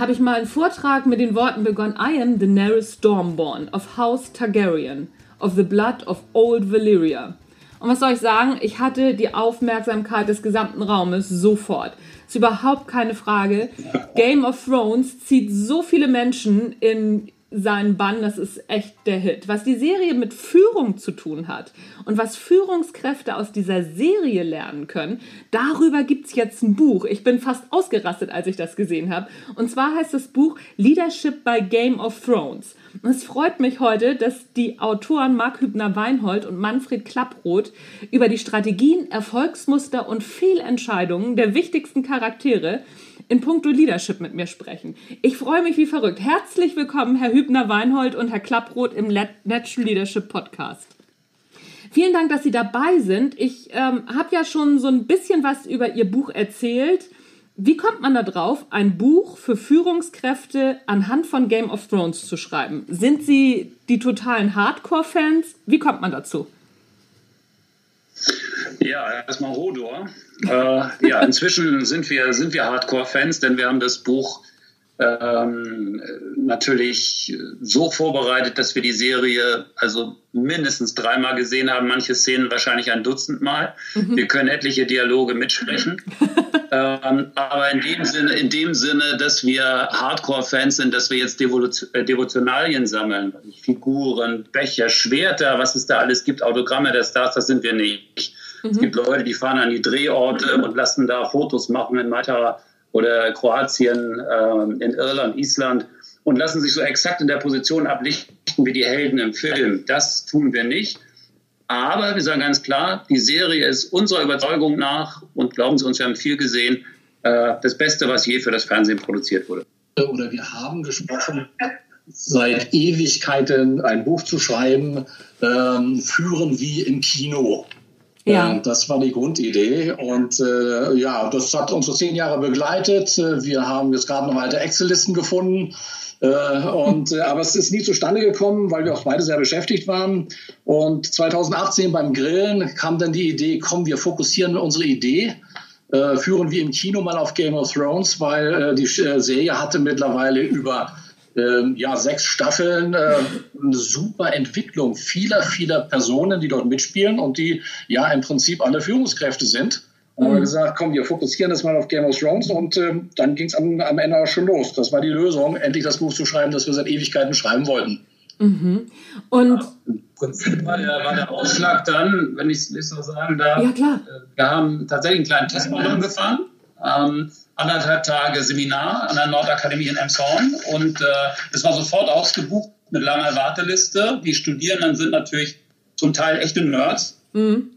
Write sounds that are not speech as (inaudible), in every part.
Habe ich mal einen Vortrag mit den Worten begonnen: I am Daenerys Stormborn of House Targaryen, of the blood of old Valyria. Und was soll ich sagen? Ich hatte die Aufmerksamkeit des gesamten Raumes sofort. Ist überhaupt keine Frage. (laughs) Game of Thrones zieht so viele Menschen in seinen Bann, das ist echt der Hit. Was die Serie mit Führung zu tun hat und was Führungskräfte aus dieser Serie lernen können, darüber gibt es jetzt ein Buch. Ich bin fast ausgerastet, als ich das gesehen habe. Und zwar heißt das Buch Leadership by Game of Thrones. Und es freut mich heute, dass die Autoren Mark Hübner-Weinhold und Manfred Klapproth über die Strategien, Erfolgsmuster und Fehlentscheidungen der wichtigsten Charaktere in puncto Leadership mit mir sprechen. Ich freue mich wie verrückt. Herzlich willkommen, Herr Hübner-Weinhold und Herr Klapproth im Natural Leadership Podcast. Vielen Dank, dass Sie dabei sind. Ich ähm, habe ja schon so ein bisschen was über Ihr Buch erzählt. Wie kommt man da drauf, ein Buch für Führungskräfte anhand von Game of Thrones zu schreiben? Sind Sie die totalen Hardcore-Fans? Wie kommt man dazu? Ja, erstmal Hodor. Äh, ja, inzwischen sind wir, sind wir Hardcore-Fans, denn wir haben das Buch ähm, natürlich so vorbereitet, dass wir die Serie also mindestens dreimal gesehen haben, manche Szenen wahrscheinlich ein Dutzend Mal. Mhm. Wir können etliche Dialoge mitsprechen. ähm, aber in dem Sinne, in dem Sinne, dass wir Hardcore-Fans sind, dass wir jetzt äh, Devotionalien sammeln, Figuren, Becher, Schwerter, was es da alles gibt, Autogramme der Stars, das sind wir nicht. Mhm. Es gibt Leute, die fahren an die Drehorte und lassen da Fotos machen in Malta oder Kroatien, äh, in Irland, Island und lassen sich so exakt in der Position ablichten wie die Helden im Film. Das tun wir nicht. Aber wir sagen ganz klar, die Serie ist unserer Überzeugung nach, und glauben Sie uns, wir haben viel gesehen, äh, das Beste, was je für das Fernsehen produziert wurde. Oder wir haben gesprochen, seit Ewigkeiten ein Buch zu schreiben, ähm, führen wie im Kino. Ja. Ähm, das war die Grundidee und äh, ja, das hat uns so zehn Jahre begleitet. Wir haben jetzt gerade noch alte Excel-Listen gefunden. Äh, und, äh, aber es ist nie zustande gekommen, weil wir auch beide sehr beschäftigt waren. Und 2018 beim Grillen kam dann die Idee, komm, wir fokussieren unsere Idee, äh, führen wir im Kino mal auf Game of Thrones, weil äh, die äh, Serie hatte mittlerweile über ähm, ja, sechs Staffeln, äh, eine super Entwicklung vieler, vieler Personen, die dort mitspielen und die ja im Prinzip alle Führungskräfte sind. Und haben wir mhm. gesagt, komm, wir fokussieren das mal auf Game of Thrones und äh, dann ging es am, am, Ende auch schon los. Das war die Lösung, endlich das Buch zu schreiben, das wir seit Ewigkeiten schreiben wollten. Mhm. Und ja, im Prinzip war der, war der Ausschlag dann, wenn ich es so sagen darf, ja, klar. Äh, wir haben tatsächlich einen kleinen Testballon gefahren. Ähm, anderthalb Tage Seminar an der Nordakademie in Emshorn und äh, es war sofort ausgebucht mit langer Warteliste. Die Studierenden sind natürlich zum Teil echte Nerds mhm.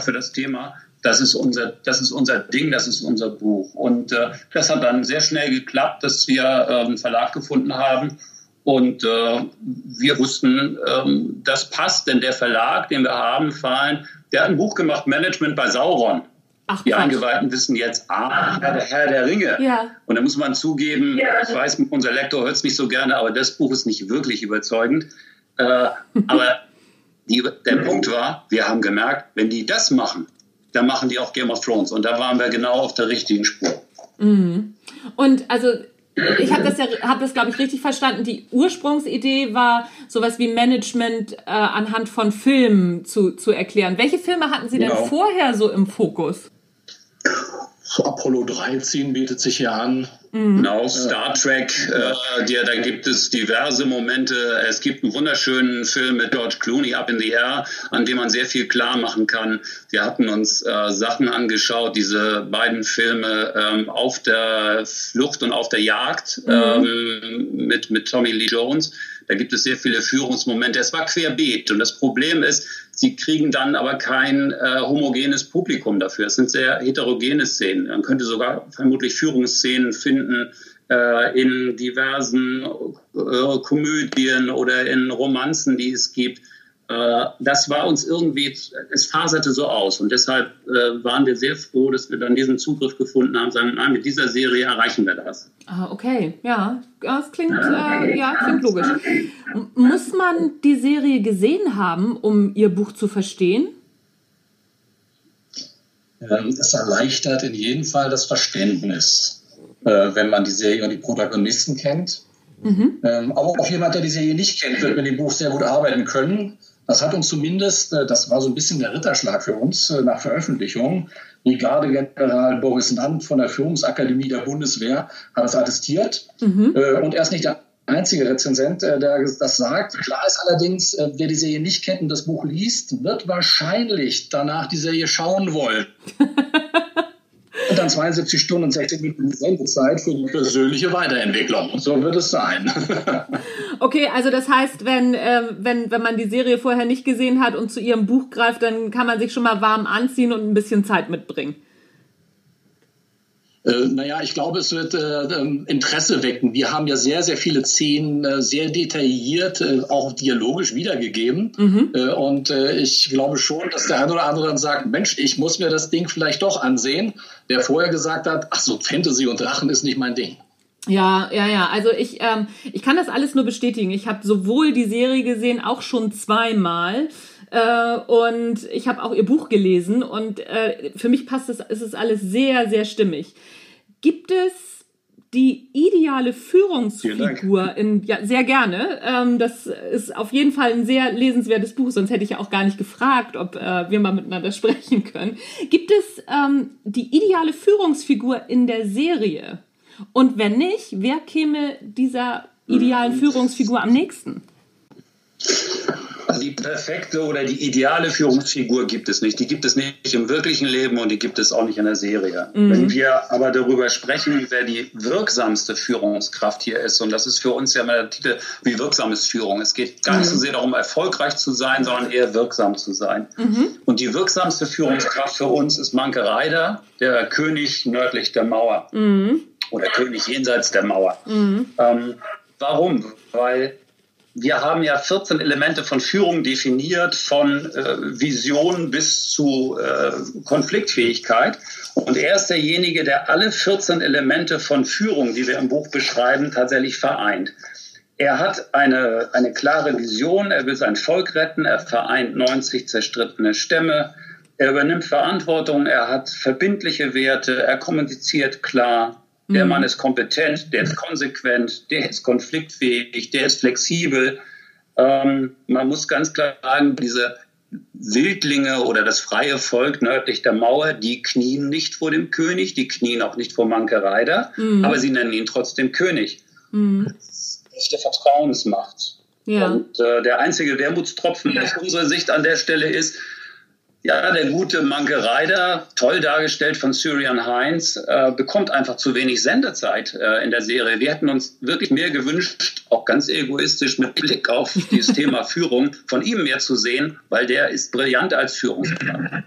für das Thema. Das ist unser, das ist unser Ding, das ist unser Buch. Und äh, das hat dann sehr schnell geklappt, dass wir äh, einen Verlag gefunden haben. Und äh, wir wussten, ähm, das passt, denn der Verlag, den wir haben, Fallen, der hat ein Buch gemacht, Management bei Sauron. Ach, die Eingeweihten wissen jetzt, ah, Herr der, Herr der Ringe. Ja. Und da muss man zugeben, ja. ich weiß, unser Lektor hört es nicht so gerne, aber das Buch ist nicht wirklich überzeugend. Äh, aber (laughs) die, der Punkt war, wir haben gemerkt, wenn die das machen, dann machen die auch Game of Thrones. Und da waren wir genau auf der richtigen Spur. Mhm. Und also ich habe das ja, habe das glaube ich richtig verstanden. Die Ursprungsidee war sowas wie Management äh, anhand von Filmen zu, zu erklären. Welche Filme hatten Sie genau. denn vorher so im Fokus? So Apollo 13 bietet sich ja an. Mhm. Genau, Star Trek, äh, der, da gibt es diverse Momente. Es gibt einen wunderschönen Film mit George Clooney, Up in the Air, an dem man sehr viel klar machen kann. Wir hatten uns äh, Sachen angeschaut, diese beiden Filme ähm, auf der Flucht und auf der Jagd mhm. ähm, mit, mit Tommy Lee Jones. Da gibt es sehr viele Führungsmomente. Es war querbeet. Und das Problem ist, sie kriegen dann aber kein äh, homogenes Publikum dafür. Es sind sehr heterogene Szenen. Man könnte sogar vermutlich Führungsszenen finden äh, in diversen äh, Komödien oder in Romanzen, die es gibt äh, das war uns irgendwie, es faserte so aus und deshalb äh, waren wir sehr froh, dass wir dann diesen Zugriff gefunden haben, sagen, nein, mit dieser Serie erreichen wir das. Ah, okay, ja, das klingt, äh, ja, klingt logisch. Muss man die Serie gesehen haben, um ihr Buch zu verstehen? Ähm, es erleichtert in jedem Fall das Verständnis, äh, wenn man die Serie und die Protagonisten kennt. Mhm. Ähm, aber auch jemand, der die Serie nicht kennt, wird mit dem Buch sehr gut arbeiten können das hat uns zumindest, äh, das war so ein bisschen der Ritterschlag für uns äh, nach Veröffentlichung. Brigadegeneral Boris Nant von der Führungsakademie der Bundeswehr hat das attestiert. Mhm. Und er ist nicht einzige Rezensent, der das sagt. Klar ist allerdings, wer die Serie nicht kennt und das Buch liest, wird wahrscheinlich danach die Serie schauen wollen. (laughs) und dann 72 Stunden und 60 Minuten Sendezeit für die persönliche Weiterentwicklung. Und so wird es sein. (laughs) okay, also das heißt, wenn, äh, wenn, wenn man die Serie vorher nicht gesehen hat und zu ihrem Buch greift, dann kann man sich schon mal warm anziehen und ein bisschen Zeit mitbringen. Äh, naja, ich glaube, es wird äh, ähm, Interesse wecken. Wir haben ja sehr, sehr viele Szenen äh, sehr detailliert, äh, auch dialogisch wiedergegeben. Mhm. Äh, und ich glaube schon, dass der eine oder andere dann sagt, Mensch, ich muss mir das Ding vielleicht doch ansehen, der vorher gesagt hat, ach so, Fantasy und Drachen ist nicht mein Ding. Ja, ja, ja. Also ich, ähm, ich kann das alles nur bestätigen. Ich habe sowohl die Serie gesehen, auch schon zweimal. Äh, und ich habe auch ihr Buch gelesen und äh, für mich passt es, ist es alles sehr, sehr stimmig. Gibt es die ideale Führungsfigur in, ja, sehr gerne. Ähm, das ist auf jeden Fall ein sehr lesenswertes Buch, sonst hätte ich ja auch gar nicht gefragt, ob äh, wir mal miteinander (laughs) sprechen können. Gibt es ähm, die ideale Führungsfigur in der Serie? Und wenn nicht, wer käme dieser idealen Führungsfigur am nächsten? Die perfekte oder die ideale Führungsfigur gibt es nicht. Die gibt es nicht im wirklichen Leben und die gibt es auch nicht in der Serie. Mhm. Wenn wir aber darüber sprechen, wer die wirksamste Führungskraft hier ist, und das ist für uns ja immer der Titel, wie wirksam ist Führung. Es geht gar nicht mhm. so sehr darum, erfolgreich zu sein, sondern eher wirksam zu sein. Mhm. Und die wirksamste Führungskraft für uns ist Manke Reider, der König nördlich der Mauer. Mhm. Oder König jenseits der Mauer. Mhm. Ähm, warum? Weil wir haben ja 14 Elemente von Führung definiert, von äh, Vision bis zu äh, Konfliktfähigkeit. Und er ist derjenige, der alle 14 Elemente von Führung, die wir im Buch beschreiben, tatsächlich vereint. Er hat eine, eine klare Vision, er will sein Volk retten, er vereint 90 zerstrittene Stämme, er übernimmt Verantwortung, er hat verbindliche Werte, er kommuniziert klar, der mhm. Mann ist kompetent, der ist konsequent, der ist konfliktfähig, der ist flexibel. Ähm, man muss ganz klar sagen, diese Wildlinge oder das freie Volk nördlich der Mauer, die knien nicht vor dem König, die knien auch nicht vor Manke Reider, mhm. aber sie nennen ihn trotzdem König. Mhm. Das ist der Vertrauensmacht. Ja. Und äh, der einzige Wermutstropfen ja. aus unserer Sicht an der Stelle ist, ja, der gute Manke Reider, toll dargestellt von Syrian Heinz, äh, bekommt einfach zu wenig Sendezeit äh, in der Serie. Wir hätten uns wirklich mehr gewünscht, auch ganz egoistisch mit Blick auf (laughs) dieses Thema Führung, von ihm mehr zu sehen, weil der ist brillant als Führungskraft.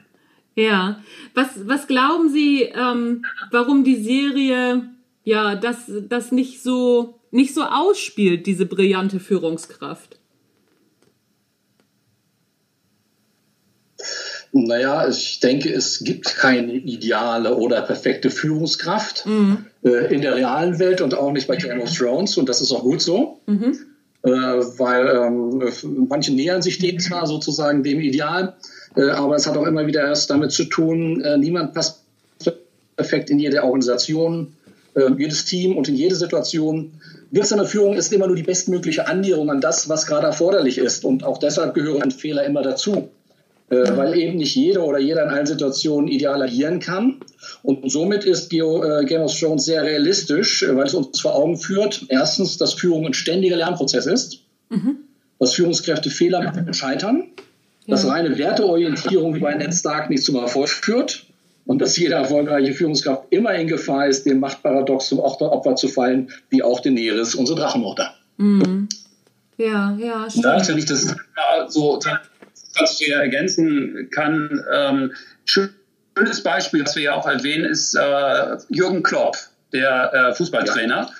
Ja, was, was glauben Sie, ähm, warum die Serie ja das, das nicht so nicht so ausspielt, diese brillante Führungskraft? Naja, ich denke, es gibt keine ideale oder perfekte Führungskraft mhm. äh, in der realen Welt und auch nicht bei Game of Thrones. Und das ist auch gut so. Mhm. Äh, weil ähm, manche nähern sich dem zwar sozusagen dem Ideal, äh, aber es hat auch immer wieder erst damit zu tun, äh, niemand passt perfekt in jede Organisation, äh, jedes Team und in jede Situation. Wirksame Führung ist immer nur die bestmögliche Annäherung an das, was gerade erforderlich ist. Und auch deshalb gehören Fehler immer dazu. Äh, weil eben nicht jeder oder jeder in allen Situationen ideal agieren kann. Und somit ist Geo, äh, Game of Thrones sehr realistisch, äh, weil es uns vor Augen führt, erstens, dass Führung ein ständiger Lernprozess ist, mhm. dass Führungskräfte Fehler machen und scheitern, ja. dass reine Werteorientierung wie bei Ned Stark nicht zum Erfolg führt und dass jede erfolgreiche Führungskraft immer in Gefahr ist, dem Machtparadox zum Opfer zu fallen, wie auch Daenerys, unsere Drachenmutter. Mhm. Ja, ja, stimmt. Natürlich, das so was wir ergänzen kann. Ähm, schönes Beispiel, was wir ja auch erwähnen, ist äh, Jürgen Klopp, der äh, Fußballtrainer, ja.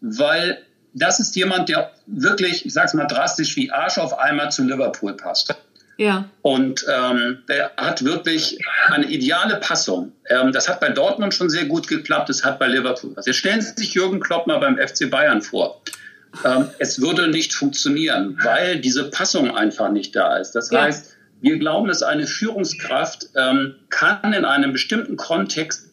weil das ist jemand, der wirklich, ich sage es mal drastisch, wie Arsch auf einmal zu Liverpool passt. Ja. Und ähm, der hat wirklich eine ideale Passung. Ähm, das hat bei Dortmund schon sehr gut geklappt, das hat bei Liverpool. Also stellen Sie sich Jürgen Klopp mal beim FC Bayern vor. Ähm, es würde nicht funktionieren, weil diese Passung einfach nicht da ist. Das ja. heißt, wir glauben, dass eine Führungskraft ähm, kann in einem bestimmten Kontext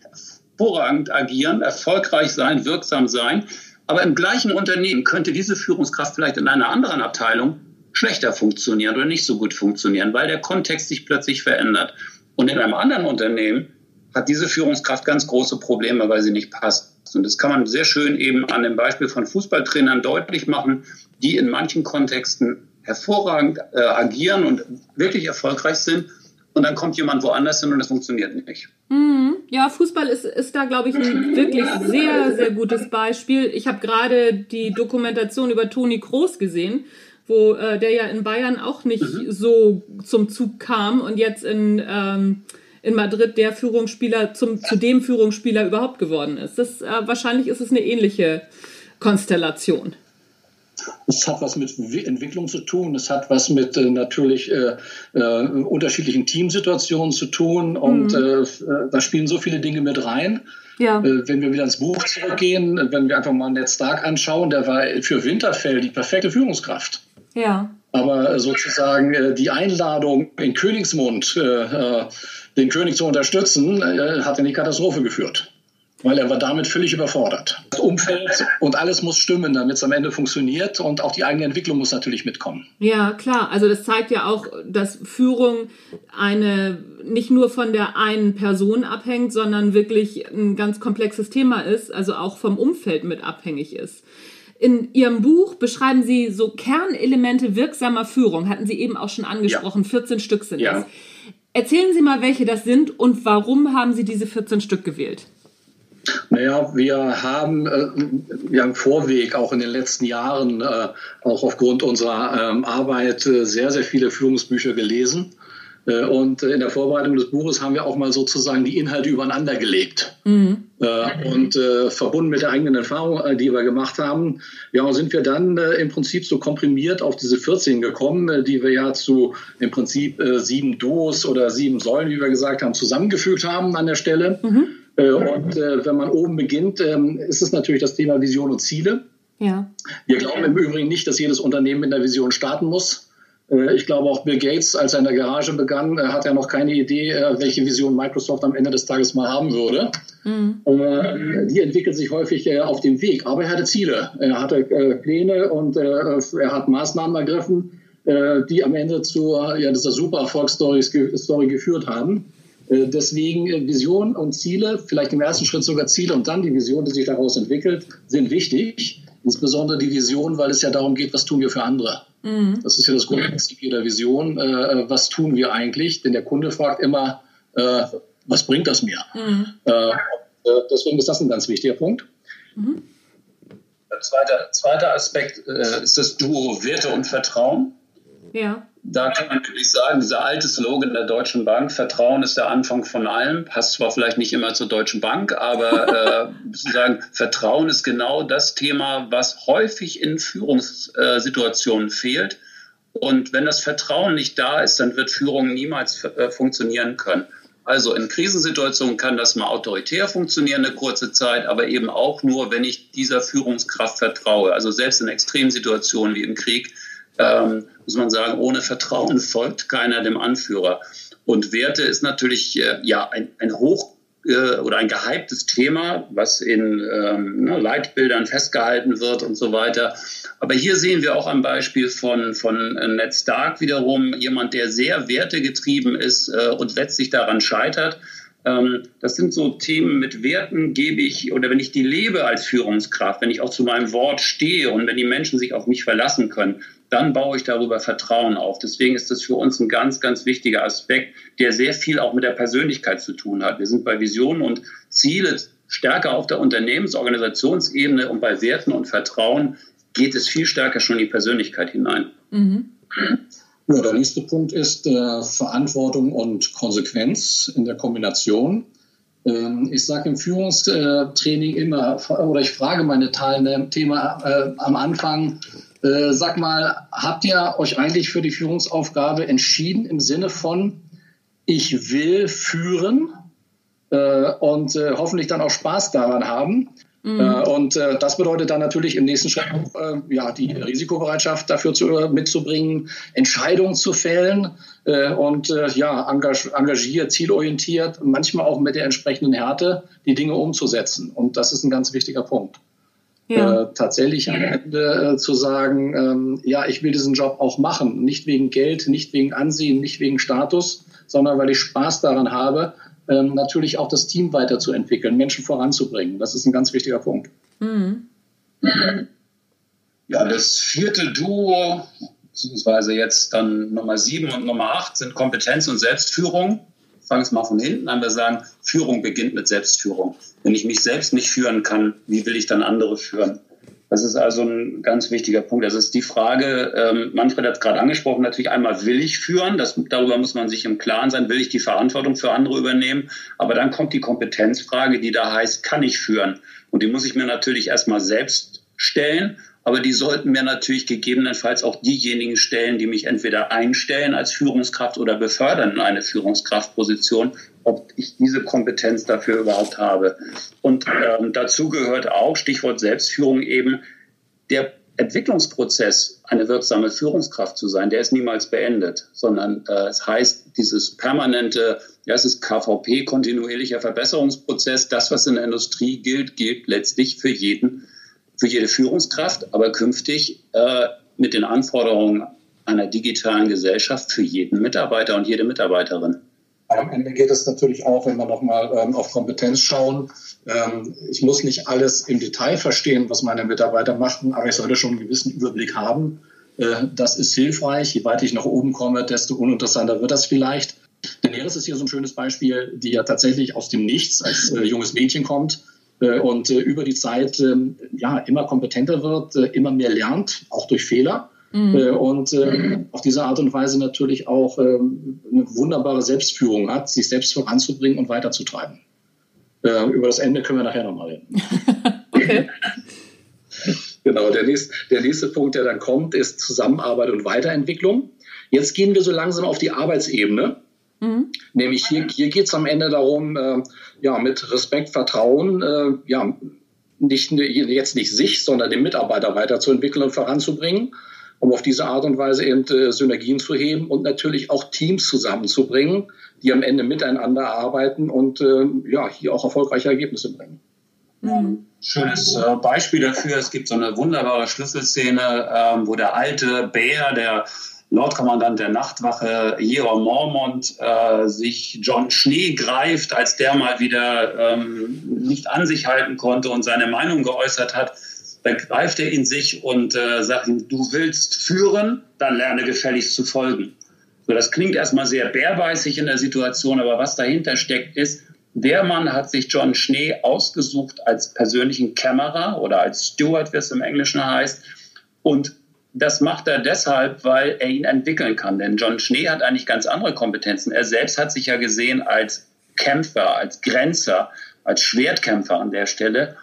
hervorragend agieren, erfolgreich sein, wirksam sein. Aber im gleichen Unternehmen könnte diese Führungskraft vielleicht in einer anderen Abteilung schlechter funktionieren oder nicht so gut funktionieren, weil der Kontext sich plötzlich verändert. Und in einem anderen Unternehmen hat diese Führungskraft ganz große Probleme, weil sie nicht passt. Und das kann man sehr schön eben an dem Beispiel von Fußballtrainern deutlich machen, die in manchen Kontexten hervorragend äh, agieren und wirklich erfolgreich sind. Und dann kommt jemand woanders hin und es funktioniert nicht. Mhm. Ja, Fußball ist, ist da, glaube ich, ein wirklich sehr, sehr gutes Beispiel. Ich habe gerade die Dokumentation über Toni Kroos gesehen, wo äh, der ja in Bayern auch nicht mhm. so zum Zug kam und jetzt in ähm, in Madrid der Führungsspieler zum, zu dem Führungsspieler überhaupt geworden ist. Das, äh, wahrscheinlich ist es eine ähnliche Konstellation. Es hat was mit Entwicklung zu tun, es hat was mit äh, natürlich äh, äh, unterschiedlichen Teamsituationen zu tun und mhm. Äh, äh, da spielen so viele Dinge mit rein. Ja. Äh, wenn wir wieder ins Buch zurückgehen, wenn wir einfach mal Ned Stark anschauen, der war für Winterfell die perfekte Führungskraft. Ja. Aber sozusagen die Einladung in Königsmund den König zu unterstützen, äh, hat in die Katastrophe geführt. Weil er war damit völlig überfordert. Das Umfeld und alles muss stimmen, damit es am Ende funktioniert und auch die eigene Entwicklung muss natürlich mitkommen. Ja, klar. Also das zeigt ja auch, dass Führung eine nicht nur von der einen Person abhängt, sondern wirklich ein ganz komplexes Thema ist, also auch vom Umfeld mit abhängig ist. In Ihrem Buch beschreiben Sie so Kernelemente wirksamer Führung, hatten Sie eben auch schon angesprochen, ja. 14 Stück sind ja. das. Erzählen Sie mal, welche das sind und warum haben Sie diese 14 Stück gewählt? Naja, wir haben äh, ja im Vorweg auch in den letzten Jahren, äh, auch aufgrund unserer ähm, Arbeit, äh, sehr, sehr viele Führungsbücher gelesen. Äh, und in der Vorbereitung des Buches haben wir auch mal sozusagen die Inhalte übereinander gelegt. Mhm. Äh, und äh, verbunden mit der eigenen Erfahrung, die wir gemacht haben, ja, sind wir dann im Prinzip so komprimiert auf diese 14 gekommen, die wir ja zu im Prinzip sieben Duos oder sieben Säulen, wie wir gesagt haben, zusammengefügt haben an der Stelle. Mhm. Und wenn man oben beginnt, ähm, ist es natürlich das Thema Vision und Ziele. Ja. Wir glauben im Übrigen nicht, dass jedes Unternehmen mit einer Vision starten muss. Äh, ich glaube auch Bill Gates, als er in der Garage begann, äh, hat er noch keine Idee, äh, welche Vision Microsoft am Ende des Tages mal haben würde. Mhm. Die entwickelt sich häufig auf dem Weg, aber er hatte Ziele, er hatte Pläne und er hat Maßnahmen ergriffen, die am Ende zu ja, dieser super Erfolgsstory Story geführt haben. Deswegen Vision und Ziele, vielleicht im ersten Schritt sogar Ziele und dann die Vision, die sich daraus entwickelt, sind wichtig. Insbesondere die Vision, weil es ja darum geht, was tun wir für andere. Mhm. Das ist ja das Grundprinzip jeder Vision. Äh, was tun wir eigentlich? Denn der Kunde fragt immer, äh, was bringt das mir? Mhm. Äh, deswegen ist das ein ganz wichtiger Punkt. Mhm. Zweiter, zweiter Aspekt äh, ist das Duo Werte und Vertrauen. Ja da kann man wirklich sagen, dieser alte Slogan der Deutschen Bank, Vertrauen ist der Anfang von allem, passt zwar vielleicht nicht immer zur Deutschen Bank, aber (laughs) äh, sozusagen Vertrauen ist genau das Thema, was häufig in Führungssituationen fehlt. Und wenn das Vertrauen nicht da ist, dann wird Führung niemals äh, funktionieren können. Also in Krisensituationen kann das mal autoritär funktionieren, eine kurze Zeit, aber eben auch nur, wenn ich dieser Führungskraft vertraue. Also selbst in Extremsituationen wie im Krieg ähm, muss man sagen, ohne Vertrauen folgt keiner dem Anführer. Und Werte ist natürlich äh, ja ein, ein hoch äh, oder ein gehyptes Thema, was in ähm, ne, Leitbildern festgehalten wird und so weiter. Aber hier sehen wir auch ein Beispiel von, von Ned Stark wiederum, jemand, der sehr wertegetrieben ist äh, und letztlich daran scheitert. Ähm, das sind so Themen mit Werten, gebe ich, oder wenn ich die lebe als Führungskraft, wenn ich auch zu meinem Wort stehe und wenn die Menschen sich auf mich verlassen können, dann baue ich darüber Vertrauen auf. Deswegen ist das für uns ein ganz, ganz wichtiger Aspekt, der sehr viel auch mit der Persönlichkeit zu tun hat. Wir sind bei Visionen und Ziele stärker auf der Unternehmensorganisationsebene und bei Werten und Vertrauen geht es viel stärker schon in die Persönlichkeit hinein. Mhm. Ja, der nächste Punkt ist äh, Verantwortung und Konsequenz in der Kombination. Ähm, ich sage im Führungstraining immer, oder ich frage meine Teilnehmer äh, am Anfang, äh, sag mal, habt ihr euch eigentlich für die Führungsaufgabe entschieden im Sinne von, ich will führen äh, und äh, hoffentlich dann auch Spaß daran haben? Mhm. Äh, und äh, das bedeutet dann natürlich im nächsten Schritt äh, ja, die Risikobereitschaft dafür zu, mitzubringen, Entscheidungen zu fällen und ja, engagiert, zielorientiert, manchmal auch mit der entsprechenden Härte die Dinge umzusetzen. Und das ist ein ganz wichtiger Punkt ja. äh, tatsächlich am Ende äh, zu sagen, ähm, ja, ich will diesen Job auch machen, nicht wegen Geld, nicht wegen Ansehen, nicht wegen Status, sondern weil ich Spaß daran habe, ähm, natürlich auch das Team weiterzuentwickeln, Menschen voranzubringen. Das ist ein ganz wichtiger Punkt. Mhm. Ja, das vierte Duo, beziehungsweise jetzt dann Nummer sieben und Nummer acht, sind Kompetenz und Selbstführung. Fangen wir mal von hinten an. Wir sagen, Führung beginnt mit Selbstführung. Wenn ich mich selbst nicht führen kann, wie will ich dann andere führen? Das ist also ein ganz wichtiger Punkt. Das ist die Frage, ähm, Manfred hat es gerade angesprochen, natürlich einmal will ich führen, das, darüber muss man sich im Klaren sein, will ich die Verantwortung für andere übernehmen, aber dann kommt die Kompetenzfrage, die da heißt, kann ich führen? Und die muss ich mir natürlich erstmal selbst stellen aber die sollten mir natürlich gegebenenfalls auch diejenigen stellen, die mich entweder einstellen als Führungskraft oder befördern in eine Führungskraftposition, ob ich diese Kompetenz dafür überhaupt habe. Und ähm, dazu gehört auch, Stichwort Selbstführung eben, der Entwicklungsprozess, eine wirksame Führungskraft zu sein, der ist niemals beendet, sondern äh, es heißt, dieses permanente, ja, es ist KVP, kontinuierlicher Verbesserungsprozess, das, was in der Industrie gilt, gilt letztlich für jeden für jede Führungskraft, aber künftig äh, mit den Anforderungen einer digitalen Gesellschaft für jeden Mitarbeiter und jede Mitarbeiterin. Am Ende geht es natürlich auch, wenn wir nochmal ähm, auf Kompetenz schauen. Ähm, ich muss nicht alles im Detail verstehen, was meine Mitarbeiter machen, aber ich sollte schon einen gewissen Überblick haben. Äh, das ist hilfreich. Je weiter ich nach oben komme, desto uninteressanter wird das vielleicht. Daenerys ist hier so ein schönes Beispiel, die ja tatsächlich aus dem Nichts als äh, junges Mädchen kommt und äh, über die Zeit ähm, ja immer kompetenter wird, äh, immer mehr lernt, auch durch Fehler. Mhm. Und auf diese Art und Weise natürlich auch ähm, eine wunderbare Selbstführung hat, sich selbst voranzubringen und weiterzutreiben. Über das Ende können wir nachher nochmal reden. (laughs) okay. Genau, der nächste, der nächste Punkt, der dann kommt, ist Zusammenarbeit und Weiterentwicklung. Jetzt gehen wir so langsam auf die Arbeitsebene. Mhm. Nämlich hier, hier geht es am Ende darum, äh, ja, mit Respekt, Vertrauen, äh, ja, nicht, jetzt nicht sich, sondern den Mitarbeiter weiterzuentwickeln und voranzubringen, um auf diese Art und Weise eben äh, Synergien zu heben und natürlich auch Teams zusammenzubringen, die am Ende miteinander arbeiten und äh, ja, hier auch erfolgreiche Ergebnisse bringen. Mhm. Schönes äh, Beispiel dafür. Es gibt so eine wunderbare Schlüsselszene, ähm, wo der alte Bär, der Lordkommandant der Nachtwache Jerome Mormont äh, sich John Schnee greift, als der mal wieder ähm, nicht an sich halten konnte und seine Meinung geäußert hat. Dann greift er in sich und äh, sagt ihm, du willst führen, dann lerne gefälligst zu folgen. So, das klingt erstmal sehr bärbeißig in der Situation, aber was dahinter steckt, ist, der Mann hat sich John Schnee ausgesucht als persönlichen Kämmerer oder als Steward, wie es im Englischen heißt, und das macht er deshalb, weil er ihn entwickeln kann. Denn John Schnee hat eigentlich ganz andere Kompetenzen. Er selbst hat sich ja gesehen als Kämpfer, als Grenzer, als Schwertkämpfer an der Stelle.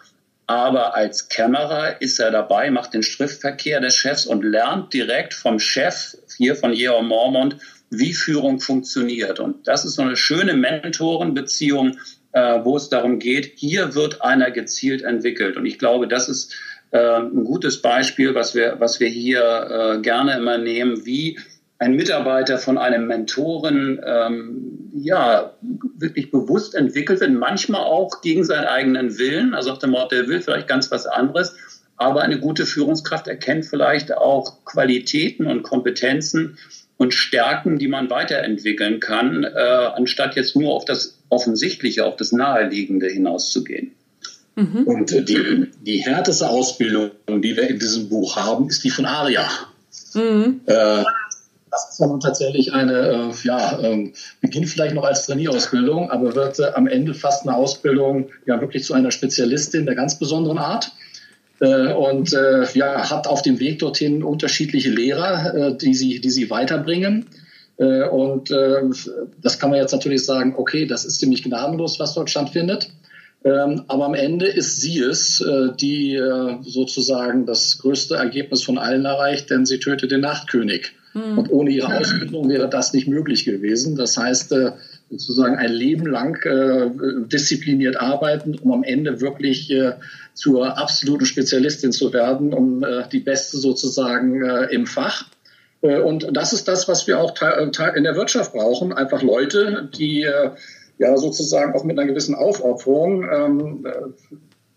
Aber als Kämmerer ist er dabei, macht den Schriftverkehr des Chefs und lernt direkt vom Chef, hier von Jerome Mormont, wie Führung funktioniert. Und das ist so eine schöne Mentorenbeziehung, äh, wo es darum geht, hier wird einer gezielt entwickelt. Und ich glaube, das ist ein gutes Beispiel, was wir, was wir hier äh, gerne immer nehmen, wie ein Mitarbeiter von einem Mentoren ähm, ja, wirklich bewusst entwickelt wird, manchmal auch gegen seinen eigenen Willen. Also auf dem Mord, der will vielleicht ganz was anderes, aber eine gute Führungskraft erkennt vielleicht auch Qualitäten und Kompetenzen und Stärken, die man weiterentwickeln kann, äh, anstatt jetzt nur auf das Offensichtliche, auf das Naheliegende hinauszugehen. Mhm. Und äh, die, die härteste Ausbildung, die wir in diesem Buch haben, ist die von Aria. Mhm. Äh, das ist ja nun tatsächlich eine, äh, ja, ähm, beginnt vielleicht noch als Trainierausbildung, aber wird äh, am Ende fast eine Ausbildung ja wirklich zu einer Spezialistin der ganz besonderen Art. Äh, und äh, ja, hat auf dem Weg dorthin unterschiedliche Lehrer, äh, die, sie, die sie weiterbringen. Und das kann man jetzt natürlich sagen, okay, das ist ziemlich gnadenlos, was dort stattfindet. Ähm, aber am Ende ist sie es, die sozusagen das größte Ergebnis von allen erreicht, denn sie tötet den Nachtkönig. Mhm. Und ohne ihre Ausbildung wäre das nicht möglich gewesen. Das heißt, äh, sozusagen ein Leben lang äh, diszipliniert arbeiten, um am Ende wirklich äh, zur absoluten Spezialistin zu werden, um die Beste sozusagen im Fach. Und das ist das, was wir auch in der Wirtschaft brauchen. Einfach Leute, die ja sozusagen auch mit einer gewissen Aufopferung ähm,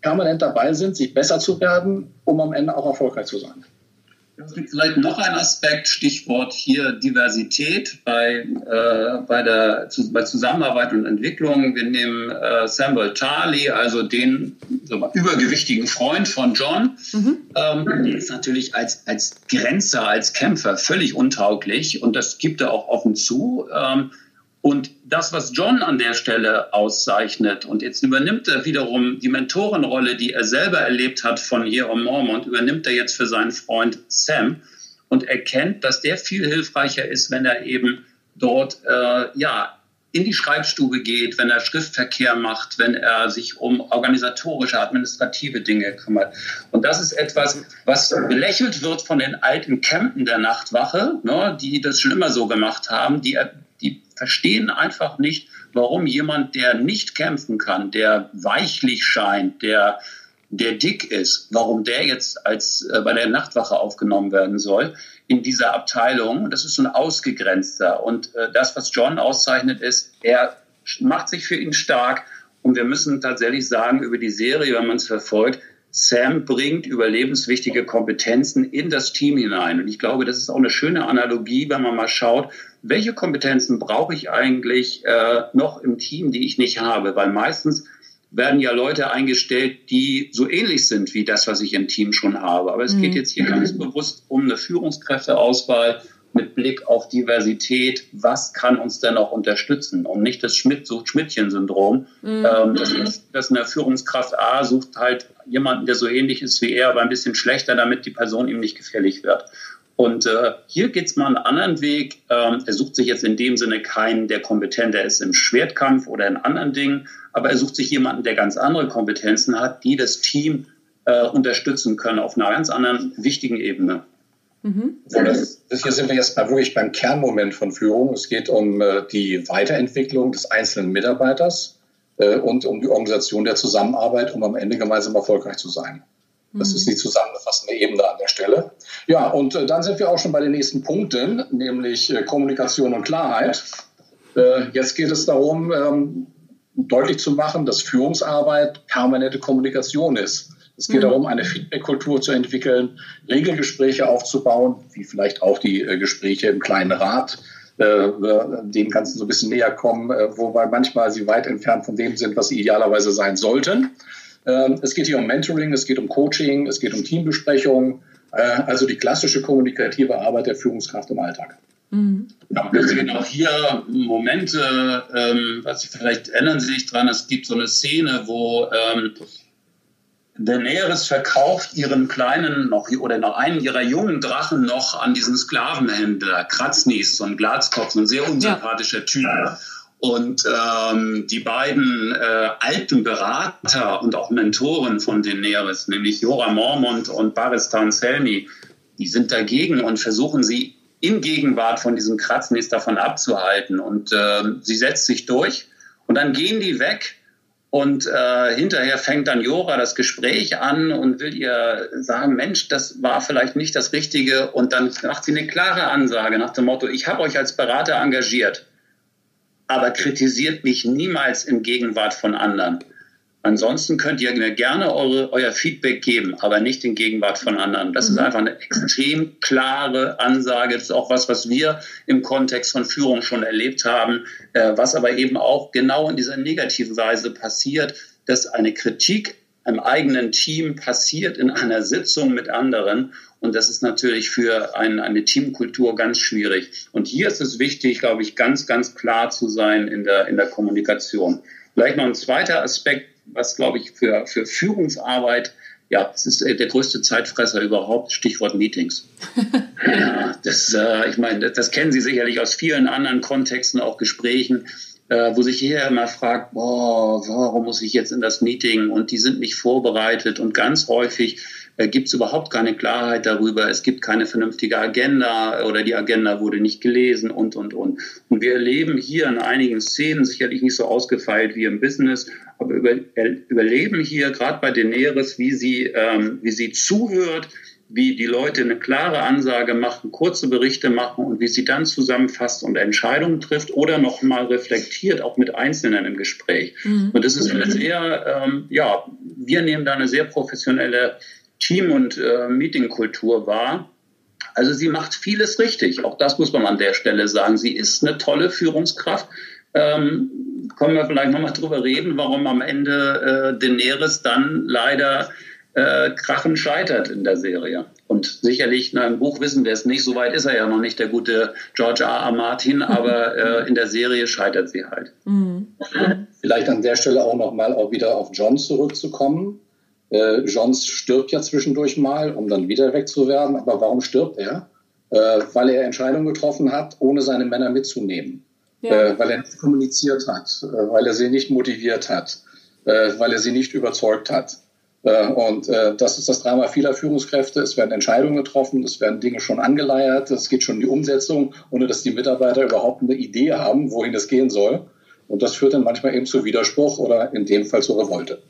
permanent dabei sind, sich besser zu werden, um am Ende auch erfolgreich zu sein. Es gibt vielleicht noch ein Aspekt, Stichwort hier Diversität bei, äh, bei der zu, bei Zusammenarbeit und Entwicklung. Wir nehmen äh, Samuel Charlie, also den so übergewichtigen Freund von John. Mhm. Ähm, der ist natürlich als, als Grenzer, als Kämpfer völlig untauglich und das gibt er auch offen zu. Ähm, und das, was John an der Stelle auszeichnet, und jetzt übernimmt er wiederum die Mentorenrolle, die er selber erlebt hat von Jerome Mormont, übernimmt er jetzt für seinen Freund Sam und erkennt, dass der viel hilfreicher ist, wenn er eben dort äh, ja in die Schreibstube geht, wenn er Schriftverkehr macht, wenn er sich um organisatorische, administrative Dinge kümmert. Und das ist etwas, was belächelt wird von den alten Campen der Nachtwache, ne, die das schon immer so gemacht haben, die die verstehen einfach nicht, warum jemand, der nicht kämpfen kann, der weichlich scheint, der, der dick ist, warum der jetzt als äh, bei der Nachtwache aufgenommen werden soll in dieser Abteilung. Das ist so ein ausgegrenzter. Und äh, das, was John auszeichnet, ist, er macht sich für ihn stark. Und wir müssen tatsächlich sagen, über die Serie, wenn man es verfolgt, Sam bringt überlebenswichtige Kompetenzen in das Team hinein. Und ich glaube, das ist auch eine schöne Analogie, wenn man mal schaut, welche Kompetenzen brauche ich eigentlich äh, noch im Team, die ich nicht habe? Weil meistens werden ja Leute eingestellt, die so ähnlich sind wie das, was ich im Team schon habe. Aber es mhm. geht jetzt hier ganz bewusst um eine Führungskräfteauswahl mit Blick auf Diversität. Was kann uns denn noch unterstützen? Und nicht das Schmidt-Sucht-Schmidtchen-Syndrom. Mhm. Ähm, das ist, dass eine Führungskraft A sucht halt jemanden, der so ähnlich ist wie er, aber ein bisschen schlechter, damit die Person ihm nicht gefährlich wird. Und äh, hier geht es mal einen anderen Weg. Ähm, er sucht sich jetzt in dem Sinne keinen, der kompetenter ist im Schwertkampf oder in anderen Dingen, aber er sucht sich jemanden, der ganz andere Kompetenzen hat, die das Team äh, unterstützen können auf einer ganz anderen wichtigen Ebene. Mhm. Das, das hier sind wir jetzt mal wirklich beim Kernmoment von Führung. Es geht um äh, die Weiterentwicklung des einzelnen Mitarbeiters äh, und um die Organisation der Zusammenarbeit, um am Ende gemeinsam erfolgreich zu sein. Das ist die zusammenfassende Ebene an der Stelle. Ja, und äh, dann sind wir auch schon bei den nächsten Punkten, nämlich äh, Kommunikation und Klarheit. Äh, jetzt geht es darum, ähm, deutlich zu machen, dass Führungsarbeit permanente Kommunikation ist. Es geht mhm. darum, eine Feedback-Kultur zu entwickeln, Regelgespräche aufzubauen, wie vielleicht auch die äh, Gespräche im kleinen Rat, äh, dem Ganzen so ein bisschen näher kommen, äh, wobei manchmal sie weit entfernt von dem sind, was sie idealerweise sein sollten. Ähm, es geht hier um Mentoring, es geht um Coaching, es geht um Teambesprechungen, äh, also die klassische kommunikative Arbeit der Führungskraft im Alltag. Mhm. Ja, wir sehen auch hier Momente, ähm, was Sie vielleicht erinnern Sie sich dran, es gibt so eine Szene, wo ähm, Daenerys verkauft ihren kleinen noch oder noch einen ihrer jungen Drachen noch an diesen Sklavenhändler Kratznis, so ein Glatzkopf, so ein sehr unsympathischer ja. Typ. Und ähm, die beiden äh, alten Berater und auch Mentoren von Daenerys, nämlich Jora Mormont und Baristan Selmy, die sind dagegen und versuchen sie in Gegenwart von diesem Kratznis davon abzuhalten. Und äh, sie setzt sich durch und dann gehen die weg. Und äh, hinterher fängt dann Jora das Gespräch an und will ihr sagen, Mensch, das war vielleicht nicht das Richtige. Und dann macht sie eine klare Ansage nach dem Motto, ich habe euch als Berater engagiert aber kritisiert mich niemals in Gegenwart von anderen. Ansonsten könnt ihr mir gerne eure, euer Feedback geben, aber nicht in Gegenwart von anderen. Das mhm. ist einfach eine extrem klare Ansage. Das ist auch was, was wir im Kontext von Führung schon erlebt haben, äh, was aber eben auch genau in dieser negativen Weise passiert, dass eine Kritik im eigenen Team passiert in einer Sitzung mit anderen. Und das ist natürlich für ein, eine Teamkultur ganz schwierig. Und hier ist es wichtig, glaube ich, ganz, ganz klar zu sein in der, in der Kommunikation. Vielleicht noch ein zweiter Aspekt, was, glaube ich, für, für Führungsarbeit, ja, es ist der größte Zeitfresser überhaupt, Stichwort Meetings. (laughs) ja, das, äh, ich meine, das, das, kennen Sie sicherlich aus vielen anderen Kontexten, auch Gesprächen, äh, wo sich jeder immer fragt, boah, warum muss ich jetzt in das Meeting? Und die sind nicht vorbereitet und ganz häufig äh, gibt es überhaupt keine Klarheit darüber. Es gibt keine vernünftige Agenda oder die Agenda wurde nicht gelesen und, und, und. Und wir erleben hier in einigen Szenen, sicherlich nicht so ausgefeilt wie im Business, aber über, überleben hier gerade bei Daenerys, wie sie, ähm, wie sie zuhört, wie die Leute eine klare Ansage machen, kurze Berichte machen und wie sie dann zusammenfasst und Entscheidungen trifft oder nochmal reflektiert, auch mit Einzelnen im Gespräch. Mhm. Und das ist eine sehr, ähm, ja, wir nehmen da eine sehr professionelle Team- und äh, Meetingkultur wahr. Also sie macht vieles richtig. Auch das muss man an der Stelle sagen. Sie ist eine tolle Führungskraft. Ähm, können wir vielleicht nochmal drüber reden, warum am Ende äh, Daenerys dann leider äh, krachen scheitert in der Serie. Und sicherlich, na, im Buch wissen wir es nicht, so weit ist er ja noch nicht, der gute George R. R. Martin, (laughs) aber äh, in der Serie scheitert sie halt. Mhm. Vielleicht an der Stelle auch nochmal auch wieder auf John zurückzukommen. Äh, Johns stirbt ja zwischendurch mal, um dann wieder wegzuwerden. Aber warum stirbt er? Äh, weil er Entscheidungen getroffen hat, ohne seine Männer mitzunehmen. Ja. Äh, weil er nicht kommuniziert hat, äh, weil er sie nicht motiviert hat, äh, weil er sie nicht überzeugt hat. Und das ist das Drama vieler Führungskräfte. Es werden Entscheidungen getroffen, es werden Dinge schon angeleiert, es geht schon in die Umsetzung, ohne dass die Mitarbeiter überhaupt eine Idee haben, wohin es gehen soll. Und das führt dann manchmal eben zu Widerspruch oder in dem Fall zur Revolte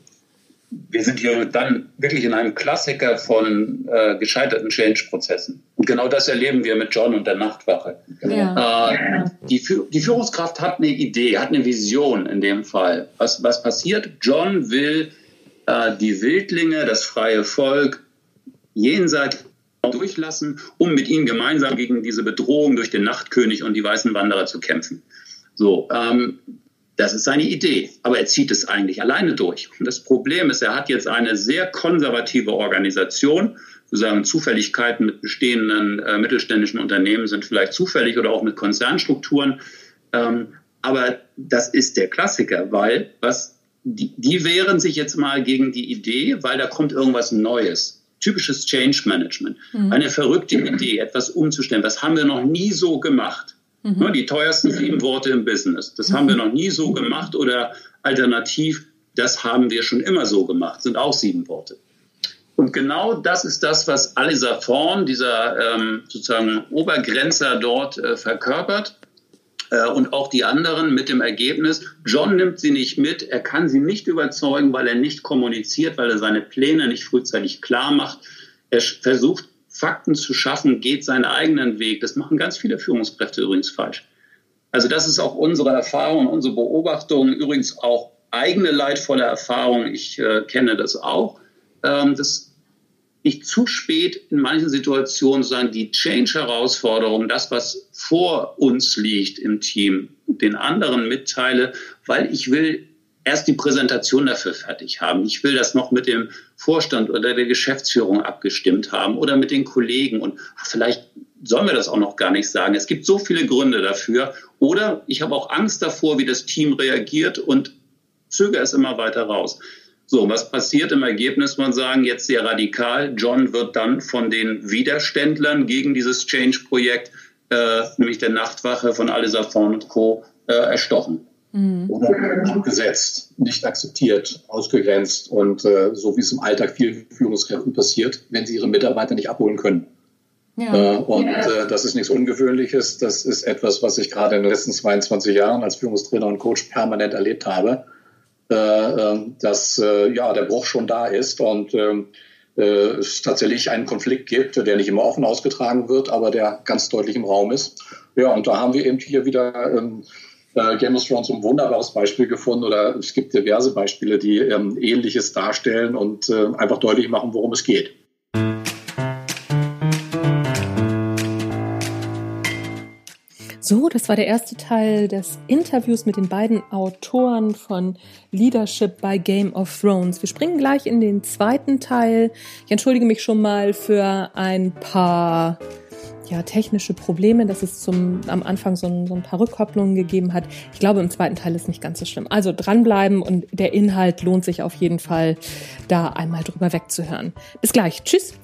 wir sind hier dann wirklich in einem Klassiker von äh, gescheiterten Change-Prozessen. Und genau das erleben wir mit John und der Nachtwache. Ja. Äh, die, die, Führungskraft hat eine Idee, hat eine Vision in dem Fall. Was, was passiert? John will äh, die Wildlinge, das freie Volk, jenseits durchlassen, um mit ihnen gemeinsam gegen diese Bedrohung durch den Nachtkönig und die weißen Wanderer zu kämpfen. So, ähm, das ist seine Idee, aber er zieht es eigentlich alleine durch. Und das Problem ist, er hat jetzt eine sehr konservative Organisation. Wir sagen, Zufälligkeiten mit bestehenden äh, mittelständischen Unternehmen sind vielleicht zufällig oder auch mit Konzernstrukturen. Ähm, aber das ist der Klassiker, weil was die, die wehren sich jetzt mal gegen die Idee, weil da kommt irgendwas Neues. Typisches Change Management. Mhm. Eine verrückte Idee, etwas umzustellen. Was haben wir noch nie so gemacht? Mhm. Die teuersten sieben Worte im Business. Das mhm. haben wir noch nie so gemacht oder alternativ, das haben wir schon immer so gemacht, sind auch sieben Worte. Und genau das ist das, was Alisa Thorn, dieser ähm, sozusagen Obergrenzer dort äh, verkörpert äh, und auch die anderen mit dem Ergebnis, John nimmt sie nicht mit, er kann sie nicht überzeugen, weil er nicht kommuniziert, weil er seine Pläne nicht frühzeitig klar macht. Er versucht Fakten zu schaffen, geht seinen eigenen Weg. Das machen ganz viele Führungskräfte übrigens falsch. Also das ist auch unsere Erfahrung, unsere Beobachtung, übrigens auch eigene leidvolle Erfahrung. Ich äh, kenne das auch, ähm, dass ich zu spät in manchen Situationen sagen, die Change-Herausforderung, das, was vor uns liegt im Team, den anderen mitteile, weil ich will erst die Präsentation dafür fertig haben. Ich will das noch mit dem Vorstand oder der Geschäftsführung abgestimmt haben oder mit den Kollegen. Und vielleicht sollen wir das auch noch gar nicht sagen. Es gibt so viele Gründe dafür. Oder ich habe auch Angst davor, wie das Team reagiert und zögere es immer weiter raus. So, was passiert im Ergebnis? Man sagen jetzt sehr radikal. John wird dann von den Widerständlern gegen dieses Change-Projekt, äh, nämlich der Nachtwache von Alisa Fon und Co., äh, erstochen mhm. oder abgesetzt, nicht akzeptiert, ausgegrenzt und äh, so wie es im Alltag vielen Führungskräften passiert, wenn sie ihre Mitarbeiter nicht abholen können. Ja. Äh, und äh, das ist nichts Ungewöhnliches. Das ist etwas, was ich gerade in den letzten 22 Jahren als Führungstrainer und Coach permanent erlebt habe, äh, ähm, dass äh, ja der Bruch schon da ist und ähm, äh, es tatsächlich einen Konflikt gibt, der nicht immer offen ausgetragen wird, aber der ganz deutlich im Raum ist. Ja, und da haben wir eben hier wieder ähm, äh, Game of Thrones ein wunderbares Beispiel gefunden oder es gibt diverse Beispiele, die ähm, Ähnliches darstellen und äh, einfach deutlich machen, worum es geht. So, das war der erste Teil des Interviews mit den beiden Autoren von Leadership by Game of Thrones. Wir springen gleich in den zweiten Teil. Ich entschuldige mich schon mal für ein paar ja, technische Probleme, dass es zum, am Anfang so ein, so ein paar Rückkopplungen gegeben hat. Ich glaube, im zweiten Teil ist nicht ganz so schlimm. Also dranbleiben und der Inhalt lohnt sich auf jeden Fall, da einmal drüber wegzuhören. Bis gleich. Tschüss.